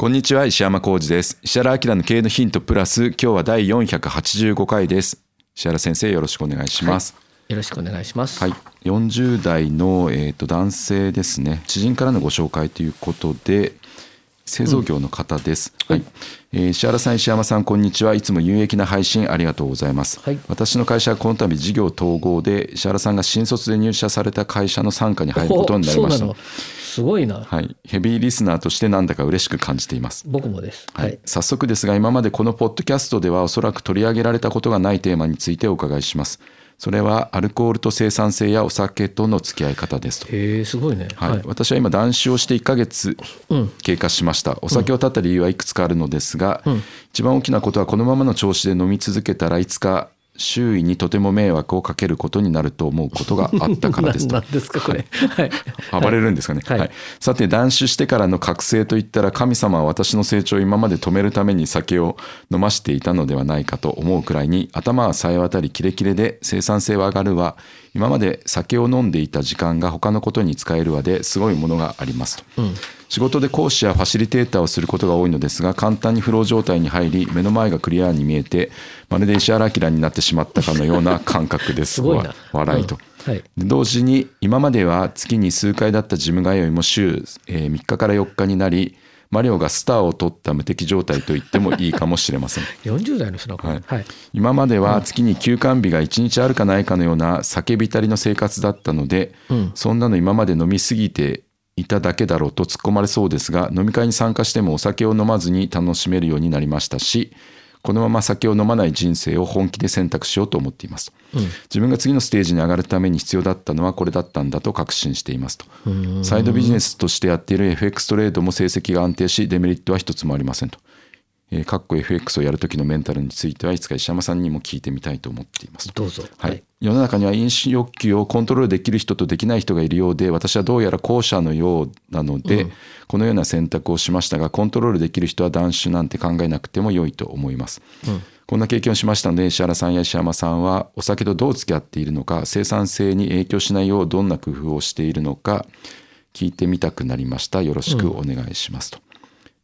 こんにちは石山浩二です。石原明の経営のヒントプラス今日は第485回です。石原先生よろしくお願いします、よろしくお願いします。はい、40代の、えー、と男性ですね。知人からのご紹介ということで製造業の方です、はい。えー石原さん石山さんこんにちは。いつも有益な配信ありがとうございます、はい。私の会社はこの度事業統合で石原さんが新卒で入社された会社の傘下に入ることになりました。おそうなの。すごいな。はい、ヘビーリスナーとしてなんだか嬉しく感じています。僕もです。ははい。い。、早速ですが今までこのポッドキャストではおそらく取り上げられたことがないテーマについてお伺いします。それはアルコールと生産性やお酒との付き合い方ですと。へえ、すごいね。はい。私は今断酒をして1ヶ月経過しました、お酒を断った理由はいくつかあるのですが、一番大きなことはこのままの調子で飲み続けたらいつか周囲にとても迷惑をかけることになると思うことがあったからですと。ななんですかこれ。はい。暴れるんですかね、はい。はい。さて断酒してからの覚醒といったら神様は私の成長を今まで止めるために酒を飲ましていたのではないかと思うくらいに頭は冴え渡りキレキレで生産性は上がるわ。今まで酒を飲んでいた時間が他のことに使えるわですごいものがありますと、仕事で講師やファシリテーターをすることが多いのですが簡単にフロー状態に入り目の前がクリアに見えてまるで石原明になってしまったかのような感覚ですすごいなわ笑いと。うんはい。で同時に今までは月に数回だったジム通いも週、えー3日から4日になりマリオがスターを取った無敵状態と言ってもいいかもしれません40代の人の子。はいはい。今までは月に休館日が1日あるかないかのような酒浸りの生活だったので、そんなの今まで飲みすぎていただけだろうと突っ込まれそうですが飲み会に参加してもお酒を飲まずに楽しめるようになりましたしこのまま酒を飲まない人生を本気で選択しようと思っています、自分が次のステージに上がるために必要だったのはこれだったんだと確信していますと。サイドビジネスとしてやっている FX トレードも成績が安定しデメリットは一つもありませんとえー、かっこ FX をやる時のメンタルについてはいつか石山さんにも聞いてみたいと思っています。どうぞ。はい。世の中には飲酒欲求をコントロールできる人とできない人がいるようで私はどうやら後者のようなので、このような選択をしましたがコントロールできる人は断酒なんて考えなくても良いと思います、こんな経験をしましたので石原さんや石山さんはお酒とどう付き合っているのか生産性に影響しないようどんな工夫をしているのか聞いてみたくなりました。よろしくお願いしますと、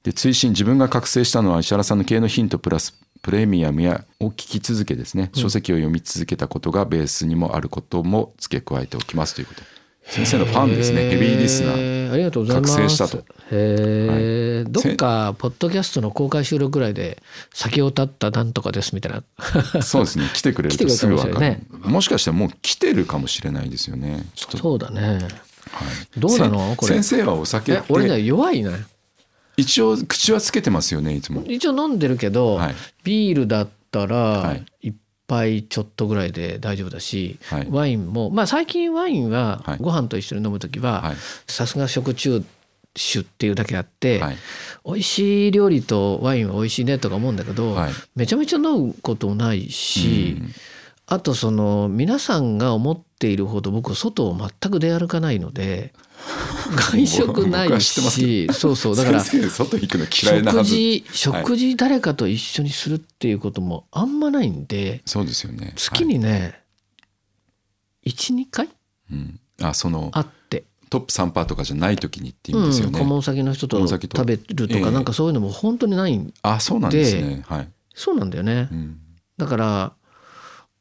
で追伸自分が覚醒したのは石原さんの経営のヒントプラスプレミアムやを聞き続けですね、書籍を読み続けたことがベースにもあることも付け加えておきますということ。で先生のファンですね。ヘビーリスナー。ありがとうございます。覚醒したと。へえ、はい。どっかポッドキャストの公開収録ぐらいで酒を断ったなんとかですみたいな。そうですね。来てくれるとすぐ分かる。ね。もしかしたらもう来てるかもしれないですよね。ちょっと。そうだね。はいどうなの？これ。先生はお酒俺ねて弱いね。一応口はつけてますよねいつも。一応飲んでるけど、はい。ビールだったはらい。一杯ちょっとぐらいで大丈夫だし、はい。ワインもまあ最近ワインははい。ご飯と一緒に飲む時ははい。さすが食中酒っていうだけあって、はい。美味しい料理とワインは美味しいねとか思うんだけど、はい。めちゃめちゃ飲むことないし、うん。あとその皆さんが思っているほど僕外を全く出歩かないので 外食ないしそうそうだから食事食事誰かと一緒にするっていうこともあんまないんでそうですよね。月にね、12回うん、あその会って、トップ3パーとかじゃない時にっていうんうんですよね、顧問先の人と食べるとか、ええ。なんかそういうのも本当にないんあそうなんですね。はい、そうなんだよね、うん、だから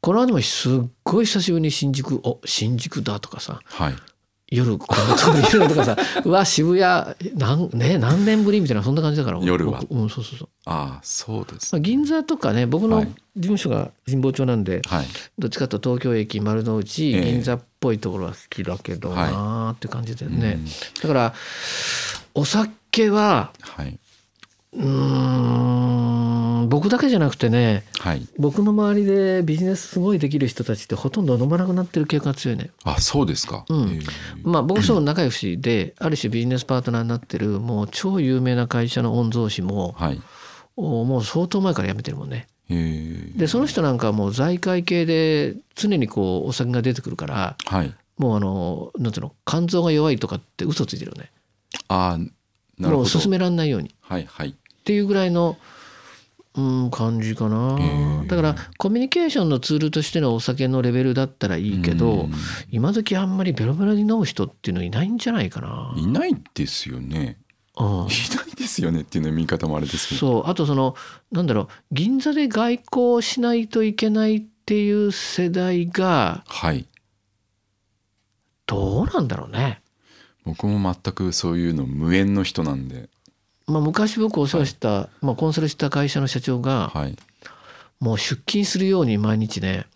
この間もすっごい久しぶりに新宿お新宿だとかさはい。夜この通り夜とかさ うわ渋谷なん、ね、何年ぶりみたいなそんな感じだから。夜は。うんそうそうそう、ああそうですまあ、銀座とかね僕のはい。事務所が神保町なんで、はい。どっちかというと東京駅丸の内ええ。銀座っぽいところは好きだけどなーって感じだよね、うんだからお酒ははい、うーん僕だけじゃなくてねはい、僕の周りでビジネスすごいできる人たちってほとんど飲まなくなってる傾向が強いね。あそうですか、うん。えーまあ僕と仲良しである種ビジネスパートナーになってるもう超有名な会社の御曹司もはい。おもう相当前から辞めてるもんね。え。ーでその人なんかはもう財界系で常にこうお酒が出てくるからはい。もうあのなんていうの肝臓が弱いとかって嘘ついてるよね。ああなるほど。もう進めらんないように。はいはい。っていうぐらいの、うん、感じかな。ーだからコミュニケーションのツールとしてのお酒のレベルだったらいいけどうん。今時あんまりベロベロに飲む人っていうのいないんじゃないかな。いないですよね。うん。いないですよねっていうの見方もあれですけど。そう。あとそのなんだろう銀座で外交しないといけないっていう世代がはい。どうなんだろうね。僕も全くそういうの無縁の人なんでまあ、昔僕お世話した、まあ、コンサルした会社の社長がはい。もう出勤するように毎日ね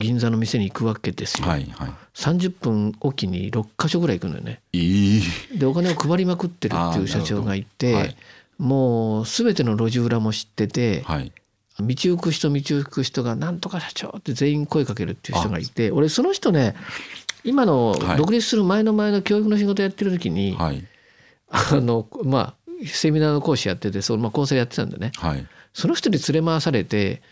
銀座の店に行くわけですよ。はいはい。30分おきに6か所ぐらい行くのよね。いい。でお金を配りまくってるっていう社長がいて、あーなるほもう全ての路地裏も知ってて、はい。道行く人道行く人が「なんとか社長」って全員声かけるっていう人がいて俺その人ね今のはい。独立する前の前の教育の仕事やってる時に、はい。あのまあセミナーの講師やっててその、まあ、コンサルやってたんでね。はい。その人に連れ回されて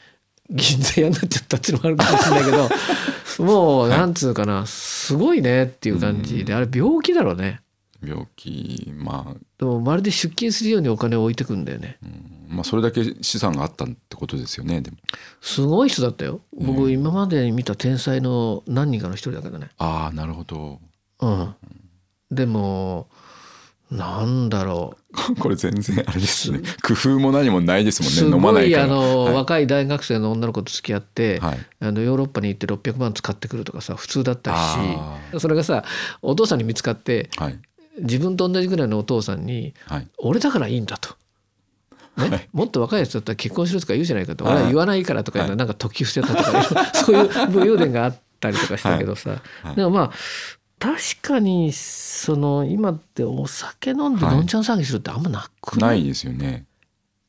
銀座屋になっちゃったっていうのもあるかもしれないけど もうなんつうかなすごいねっていう感じであれ病気だろうね。病気まあ。でもまるで出勤するようにお金を置いてくんだよね。まあそれだけ資産があったってことですよねでも。すごい人だったよ。僕今までに見た天才の何人かの一人だけどね。ああなるほど。うん。でもなんだろ これ全然あれですね。工夫も何もないですうもんね。飲ますごないあの、はい。若い大学生の女の子と付き合って、はい。あのヨーロッパに行って600万使ってくるとかさ普通だったあしそれがさお父さんに見つかってはい。自分と同じぐらいのお父さんにはい「俺だからいいんだ」と。ね、もっと若いやつだったら結婚しろとか言うじゃないかと、はい。俺は言わないからとかなんか時伏せたとか、そういう武勇伝があったりとかしたけどさ、はい。でもまあ確かにその今ってお酒飲んではい。どんちゃん騒ぎするってあんまなくな,、ないいですよね。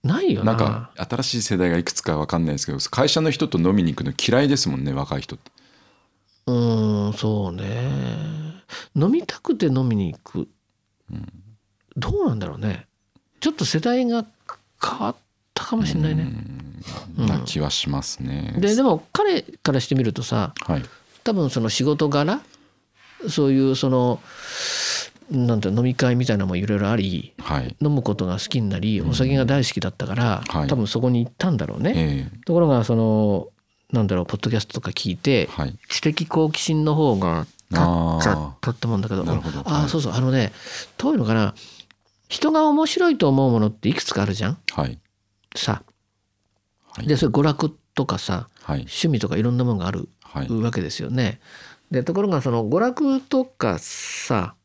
ないよな。なんか新しい世代がいくつかわかんないですけど会社の人と飲みに行くの嫌いですもんね若い人って。うーんそうね。飲みたくて飲みに行く、どうなんだろうね。ちょっと世代が変わったかもしれないね。うん。な気はしますね。ででも彼からしてみるとさはい。多分その仕事柄そういうそのなんて飲み会みたいなのもいろいろありはい。飲むことが好きになりお酒が大好きだったから、はい。多分そこに行ったんだろうね。えところがそのなんだろうポッドキャストとか聞いてえはい。知的好奇心の方が立っちゃったもんだけどああはい。そうそうあのねどういうのかな人が面白いと思うものっていくつかあるじゃん？はい。さ。はい。でそれ娯楽とかさはい。趣味とかいろんなものがあるはい。わけですよね。でところがその娯楽とかさ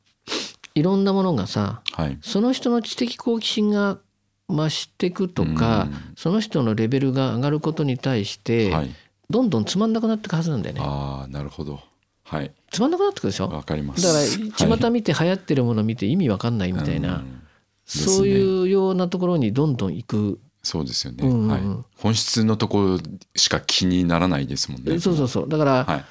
いろんなものがさはい。その人の知的好奇心が増していくとかうん。その人のレベルが上がることに対してはい。どんどんつまんなくなっていくはずなんだよね。ああなるほど。はい。つまんなくなってくるでしょ？わかります。だからはい巷見て流行ってるもの見て意味わかんないみたいな、うんそういうようなところにどんどん行く、そうですよね、うんうんうんはい、本質のところしか気にならないですもんねそうそうそうだから、はい、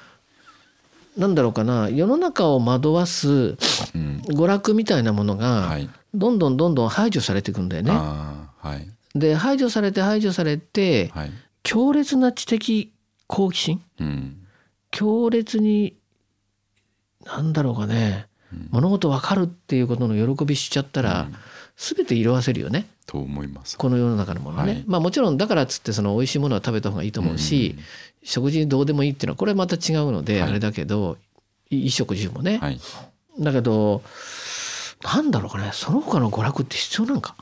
なんだろうかな世の中を惑わすうん。娯楽みたいなものがはい。どんどんどんどん排除されていくんだよね。はい。で排除されて排除されてはい。強烈な知的好奇心？うん。強烈になんだろうかね、物事分かるっていうことの喜びしちゃったら、全て色あせるよねと思います。この世の中のものね。はい。まあもちろんだからっつってその美味しいものは食べた方がいいと思うし、食事どうでもいいっていうのはこれはまた違うのではい。あれだけど、い衣食住もね、はい。だけどなんだろうかねその他の娯楽って必要なんか？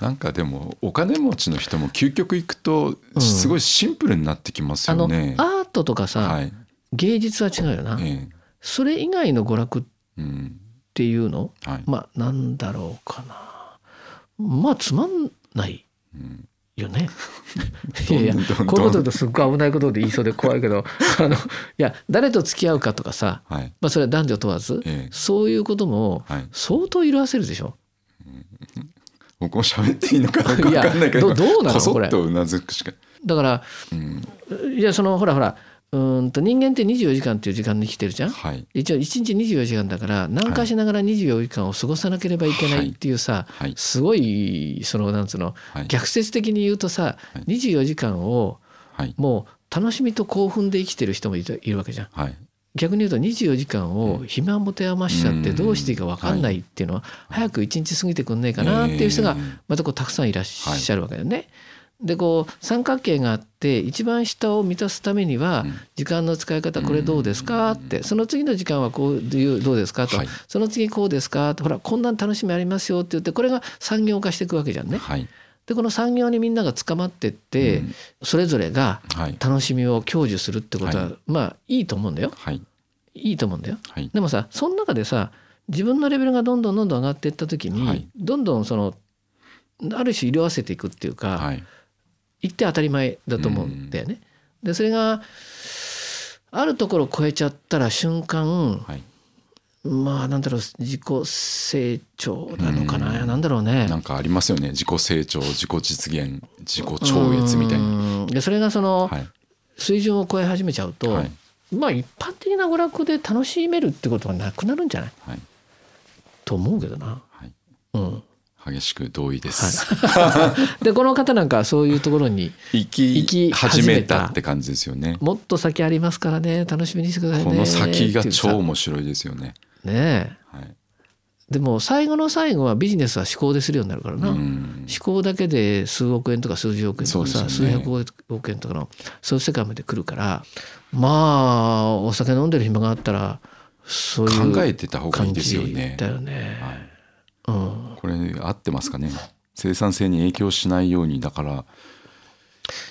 なんかでもお金持ちの人も究極行くとうんすごいシンプルになってきますあのよね、アートとかさ、はい。芸術は違うよな、ええ。それ以外の娯楽っうん。ていうの、はい。まあなんだろうかなまあつまんないうん。よね。いやいやこういうこと言うとすっごい危ないことで言いそうで怖いけど あのいや誰と付き合うかとかさ、はい。まあ、それは男女問わず、ええ。そういうこともはい。相当色あせるでしょ？僕も喋っていいのかどうか分かんないけどどどうなの？これ。っとうなずくしか、だからうん、いやそのほらほらうーんと人間って24時間っていう時間に生きてるじゃん？はい。一応1日24時間だから何かしながら24時間を過ごさなければいけないっていうさ、はい。すごいそのなんつうのはい。逆説的に言うとさ、はい。24時間をはい。もう楽しみと興奮で生きてる人もいるわけじゃん。はい。逆に言うと24時間を暇持て余しちゃってどうしていいか分かんないっていうのは早く一日過ぎてくんねえかなっていう人がまたこうたくさんいらっしゃるわけだよね。でこう三角形があって一番下を満たすためにはうん。時間の使い方これどうですか？ってその次の時間はこういうどうですか？と。はい。その次こうですか？と。ほらこんな楽しみありますよって言ってこれが産業化していくわけじゃんね。はい。でこの産業にみんなが捕まってってうん。それぞれがはい。楽しみを享受するってことははまあいいと思うんだよ。はい。いいと思うんだよ。はい。でもさその中でさ自分のレベルがどんどんどんどん上がっていった時に、はい。どんどんそのある種色あせていくっていうか、はい言って当たり前だと思うんだよね。でそれがあるところを超えちゃったら瞬間はいまあなんだろう自己成長なのかな、なんだろうね。なんかありますよね自己成長自己実現自己超越みたいなな。でそれがそのはい水準を超え始めちゃうと、はいまあ一般的な娯楽で楽しめるってことはなくなるんじゃないはいと思うけどな。はいうん、激しく同意です、でこの方なんかはそういうところに生き始めたたって感じですよね。もっと先ありますからね。楽しみにしてくださいね。この先が超面白いですよね。ねえ。はい。でも最後の最後はビジネスは思考でするようになるからな、うん。思考だけで数億円とか数十億円とかさ、ね。百億円とかのそういう世界まで来るからまあお酒飲んでる暇があったらそういう考えてた方がいいですよね。だよね、はいうん、これ合ってますかね？生産性に影響しないようにだから。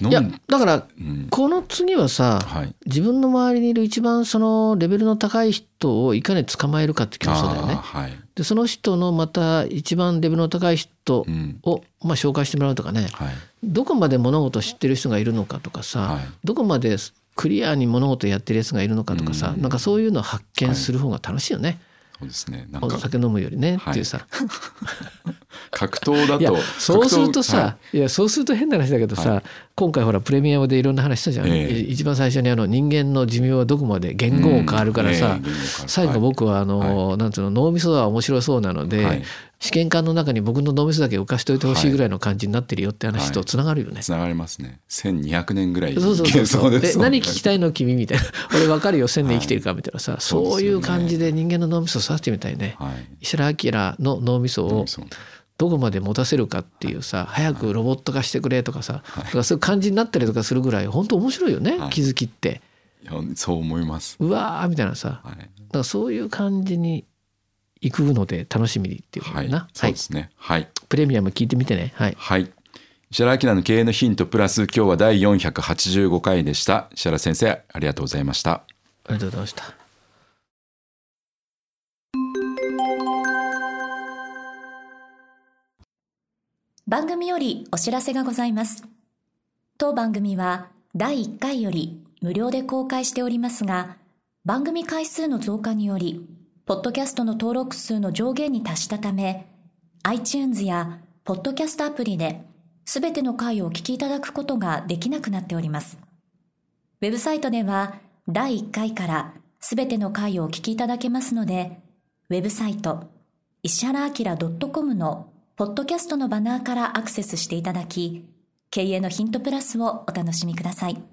いやだからうん。この次はさ、はい。自分の周りにいる一番そのレベルの高い人をいかに捕まえるかって競争だよね。はい。でその人のまた一番レベルの高い人うん。を、まあ、紹介してもらうとかね。はい。どこまで物事を知ってる人がいるのかとかさ、はい。どこまでクリアに物事をやってるやつがいるのかとかさ、うん。なんかそういうのを発見する方が楽しいよね、そうですね。なんおか酒飲むよりねはい。っていうさ、格闘だとそうするとさ、、格い、やそうすると変な話だけどさ、今回ほらプレミアムでいろんな話したじゃん、ええ。一番最初にあの人間の寿命はどこまで言語も変わるからさ、うんええ言語変わる。最後僕はあの、なんつうの脳みそは面白そうなので、はい試験管の中に僕の脳みそだけ浮かしといてほしいぐらいの感じになってるよって話とつながるよね。つながりますね。1200年ぐらいそうそうそうそう。で何聞きたいの君みたいな。俺分かるよ。1000年生きてるかみたいなさ、そういう感じで人間の脳みそを育ててみたいね、はい。石原明の脳みそをどこまで持たせるかっていうさ早くロボット化してくれとかさ、だからそういう感じになったりとかするぐらい本当面白いよね、はい。気づきって。そう思います。うわーみたいなさ。だはい。からそういう感じに行くので楽しみにっていうことはいそうですね。はい。プレミアム聞いてみてね。はい。はい。石原明の経営のヒントプラス今日は第485回でした。石原先生ありがとうございました。ありがとうございました。番組よりお知らせがございます。当番組は第1回より無料で公開しておりますが、番組回数の増加により、ポッドキャストの登録数の上限に達したため、iTunes やポッドキャストアプリで、すべての回をお聞きいただくことができなくなっております。ウェブサイトでは、第1回からすべての回をお聞きいただけますので、ウェブサイト、石原明 .com のポッドキャストのバナーからアクセスしていただき、経営のヒントプラスをお楽しみください。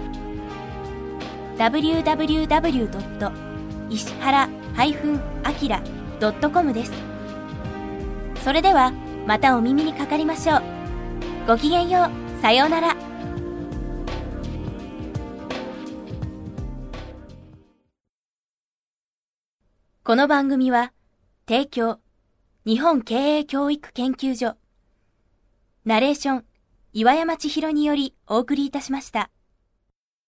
www. 石原 -akira.com です。それではまたお耳にかかりましょう。ごきげんよう。さようなら。この番組は提供日本経営教育研究所ナレーション岩山千尋によりお送りいたしました。